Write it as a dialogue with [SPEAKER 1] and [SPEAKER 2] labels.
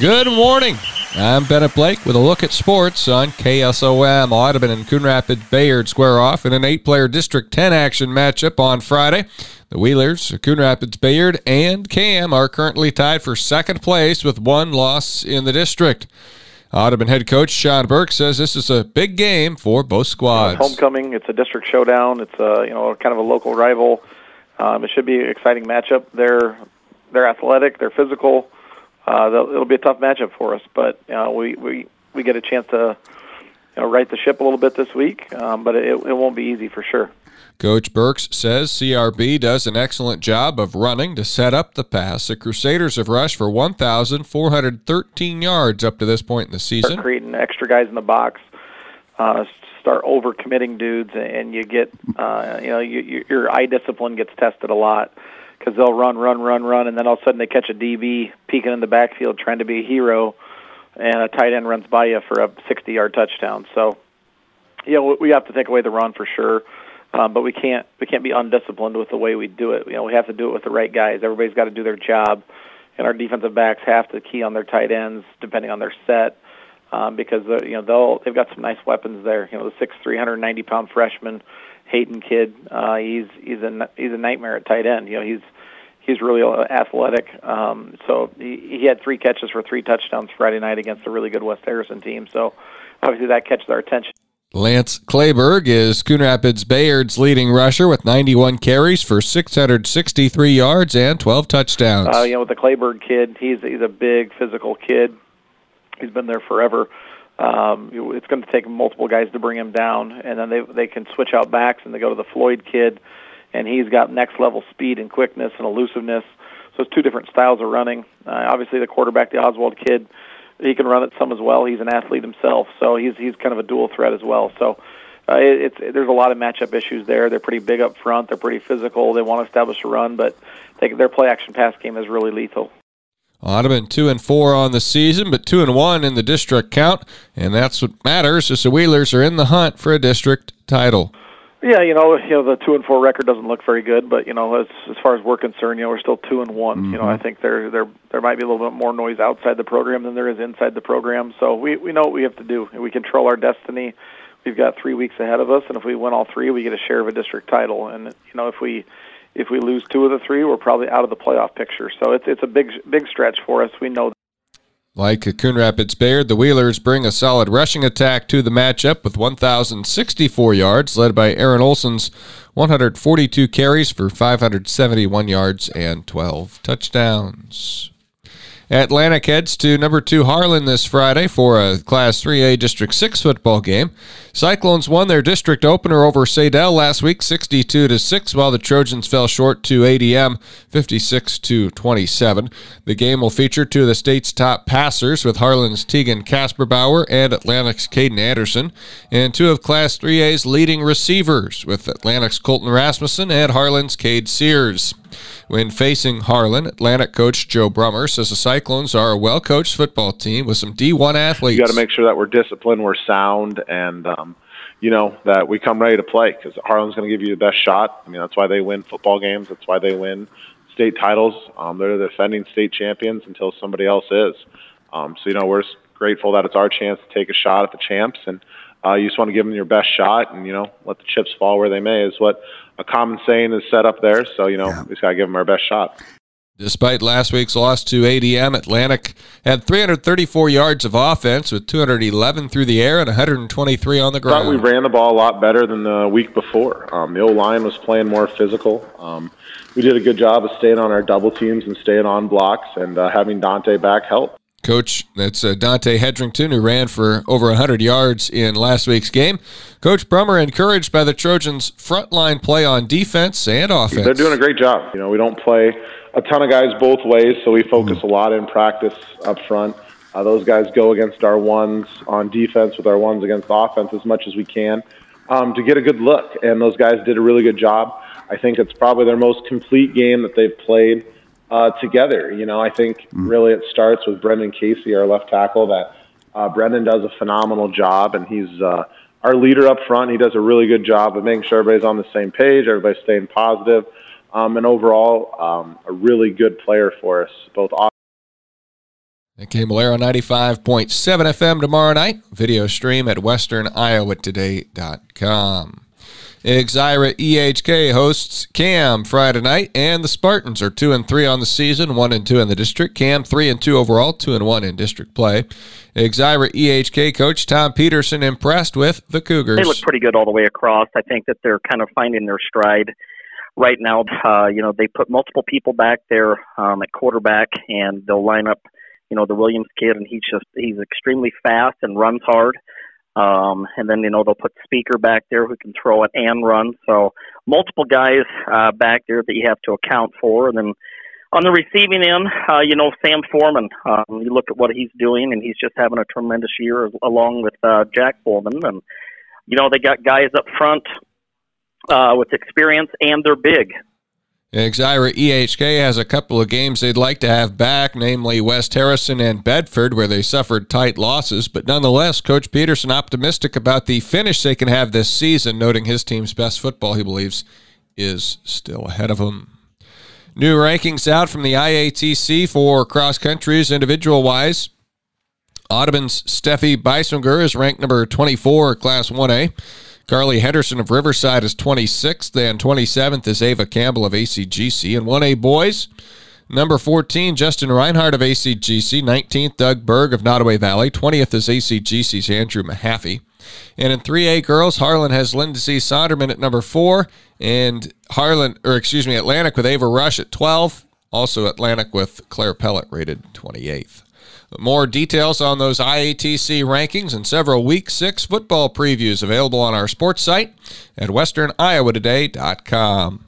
[SPEAKER 1] Good morning. I'm Bennett Blake with a look at sports on KSOM. Audubon and Coon Rapids Bayard square off in an eight player District 10 action matchup on Friday. The Wheelers, Coon Rapids Bayard, and Cam are currently tied for second place with one loss in the district. Audubon head coach Sean Burke says this is a big game for both squads.
[SPEAKER 2] It's homecoming. It's a district showdown. It's a you know kind of a local rival. Um, it should be an exciting matchup. They're they're athletic. They're physical uh, it'll be a tough matchup for us. But uh, we we we get a chance to you know, right the ship a little bit this week, um, but it, it won't be easy for sure.
[SPEAKER 1] Coach Burks says CRB does an excellent job of running to set up the pass. The Crusaders have rushed for 1,413 yards up to this point in the season.
[SPEAKER 2] Start creating extra guys in the box, uh, start over committing dudes, and you get, uh, you know, you, your eye discipline gets tested a lot because they'll run, run, run, run, and then all of a sudden they catch a DB peeking in the backfield trying to be a hero, and a tight end runs by you for a 60-yard touchdown. So, yeah, we have to take away the run for sure, um, but we can't we can't be undisciplined with the way we do it. You know, we have to do it with the right guys. Everybody's got to do their job, and our defensive backs have to key on their tight ends depending on their set. Um, because uh, you know they'll they've got some nice weapons there. You know the six three hundred ninety pound freshman Hayden kid. Uh, he's he's a he's a nightmare at tight end. You know he's he's really athletic. Um, so he, he had three catches for three touchdowns Friday night against a really good West Harrison team. So obviously that catches our attention.
[SPEAKER 1] Lance Clayberg is Coon Rapids Bayard's leading rusher with 91 carries for 663 yards and 12 touchdowns.
[SPEAKER 2] Uh, you know, with the Clayberg kid, he's he's a big physical kid. He's been there forever. Um, it's going to take multiple guys to bring him down, and then they they can switch out backs and they go to the Floyd kid and he's got next level speed and quickness and elusiveness. So it's two different styles of running. Uh, obviously, the quarterback, the Oswald kid, he can run it some as well. He's an athlete himself, so he's he's kind of a dual threat as well. So uh, it, it's it, there's a lot of matchup issues there. They're pretty big up front. They're pretty physical. They want to establish a run, but they, their play action pass game is really lethal.
[SPEAKER 1] Audubon two and four on the season, but two and one in the district count, and that's what matters. As the Wheelers are in the hunt for a district title.
[SPEAKER 2] Yeah, you know, you know the two and four record doesn't look very good, but you know, as as far as we're concerned, you know, we're still two and one. Mm-hmm. You know, I mm-hmm. think there there there might be a little bit more noise outside the program than there is inside the program. So we we know what we have to do. We control our destiny. We've got three weeks ahead of us, and if we win all three, we get a share of a district title. And you know, if we if we lose two of the three, we're probably out of the playoff picture. So it's it's a big big stretch for us. We know.
[SPEAKER 1] Like Coon Rapids Bayard, the Wheelers bring a solid rushing attack to the matchup with 1,064 yards, led by Aaron Olson's 142 carries for 571 yards and 12 touchdowns. Atlantic heads to number two Harlan this Friday for a Class 3A District 6 football game. Cyclones won their district opener over Saydel last week 62 to 6 while the Trojans fell short to ADM 56 to 27. The game will feature two of the state's top passers with Harlan's Tegan Kasperbauer and Atlantic's Caden Anderson and two of Class 3A's leading receivers with Atlantic's Colton Rasmussen and Harlan's Cade Sears. When facing Harlan, Atlantic coach Joe Brummer says the Cyclones are a well coached football team with some D1 athletes.
[SPEAKER 3] You got to make sure that we're disciplined, we're sound, and, um, you know, that we come ready to play because Harlan's going to give you the best shot. I mean, that's why they win football games, that's why they win state titles. Um, they're the defending state champions until somebody else is. Um, so, you know, we're grateful that it's our chance to take a shot at the champs and uh, you just want to give them your best shot and you know let the chips fall where they may is what a common saying is set up there so you know yeah. we just got to give them our best shot
[SPEAKER 1] Despite last week's loss to ADM, Atlantic had 334 yards of offense with 211 through the air and 123 on the ground.
[SPEAKER 3] I thought we ran the ball a lot better than the week before. Um, the O line was playing more physical. Um, we did a good job of staying on our double teams and staying on blocks, and uh, having Dante back helped.
[SPEAKER 1] Coach, that's uh, Dante Hedrington, who ran for over 100 yards in last week's game. Coach Brummer encouraged by the Trojans' frontline play on defense and offense.
[SPEAKER 3] They're doing a great job. You know, we don't play a ton of guys both ways, so we focus mm-hmm. a lot in practice up front. Uh, those guys go against our ones on defense with our ones against offense as much as we can um, to get a good look. And those guys did a really good job. I think it's probably their most complete game that they've played uh, together. You know, I think mm. really it starts with Brendan Casey, our left tackle. That uh, Brendan does a phenomenal job, and he's uh, our leader up front. He does a really good job of making sure everybody's on the same page, everybody's staying positive, um, and overall, um, a really good player for us, both.
[SPEAKER 1] And Camelero 95.7 FM tomorrow night. Video stream at westerniowatoday.com. Exira EHK hosts Cam Friday night, and the Spartans are two and three on the season, one and two in the district. Cam three and two overall, two and one in district play. Exira EHK coach Tom Peterson impressed with the Cougars.
[SPEAKER 4] They look pretty good all the way across. I think that they're kind of finding their stride right now. Uh, you know, they put multiple people back there um, at quarterback, and they'll line up. You know, the Williams kid, and he's just he's extremely fast and runs hard. Um, and then, you know, they'll put Speaker back there who can throw it and run. So multiple guys uh, back there that you have to account for. And then on the receiving end, uh, you know, Sam Foreman, um, you look at what he's doing, and he's just having a tremendous year along with uh, Jack Foreman. And, you know, they got guys up front uh, with experience, and they're big.
[SPEAKER 1] Exira EHK has a couple of games they'd like to have back, namely West Harrison and Bedford, where they suffered tight losses. But nonetheless, Coach Peterson optimistic about the finish they can have this season, noting his team's best football, he believes, is still ahead of them. New rankings out from the IATC for cross countries individual wise. Audubon's Steffi Beisinger is ranked number 24, Class 1A. Carly Henderson of Riverside is 26th, and 27th is Ava Campbell of ACGC. And 1A boys, number 14, Justin Reinhardt of ACGC. 19th, Doug Berg of Nodaway Valley. 20th is ACGC's Andrew Mahaffey. And in 3A girls, Harlan has Lindsay Sonderman at number four, and Harlan, or excuse me, Atlantic with Ava Rush at 12. Also Atlantic with Claire Pellet rated 28th. More details on those IATC rankings and several Week 6 football previews available on our sports site at westerniowatoday.com.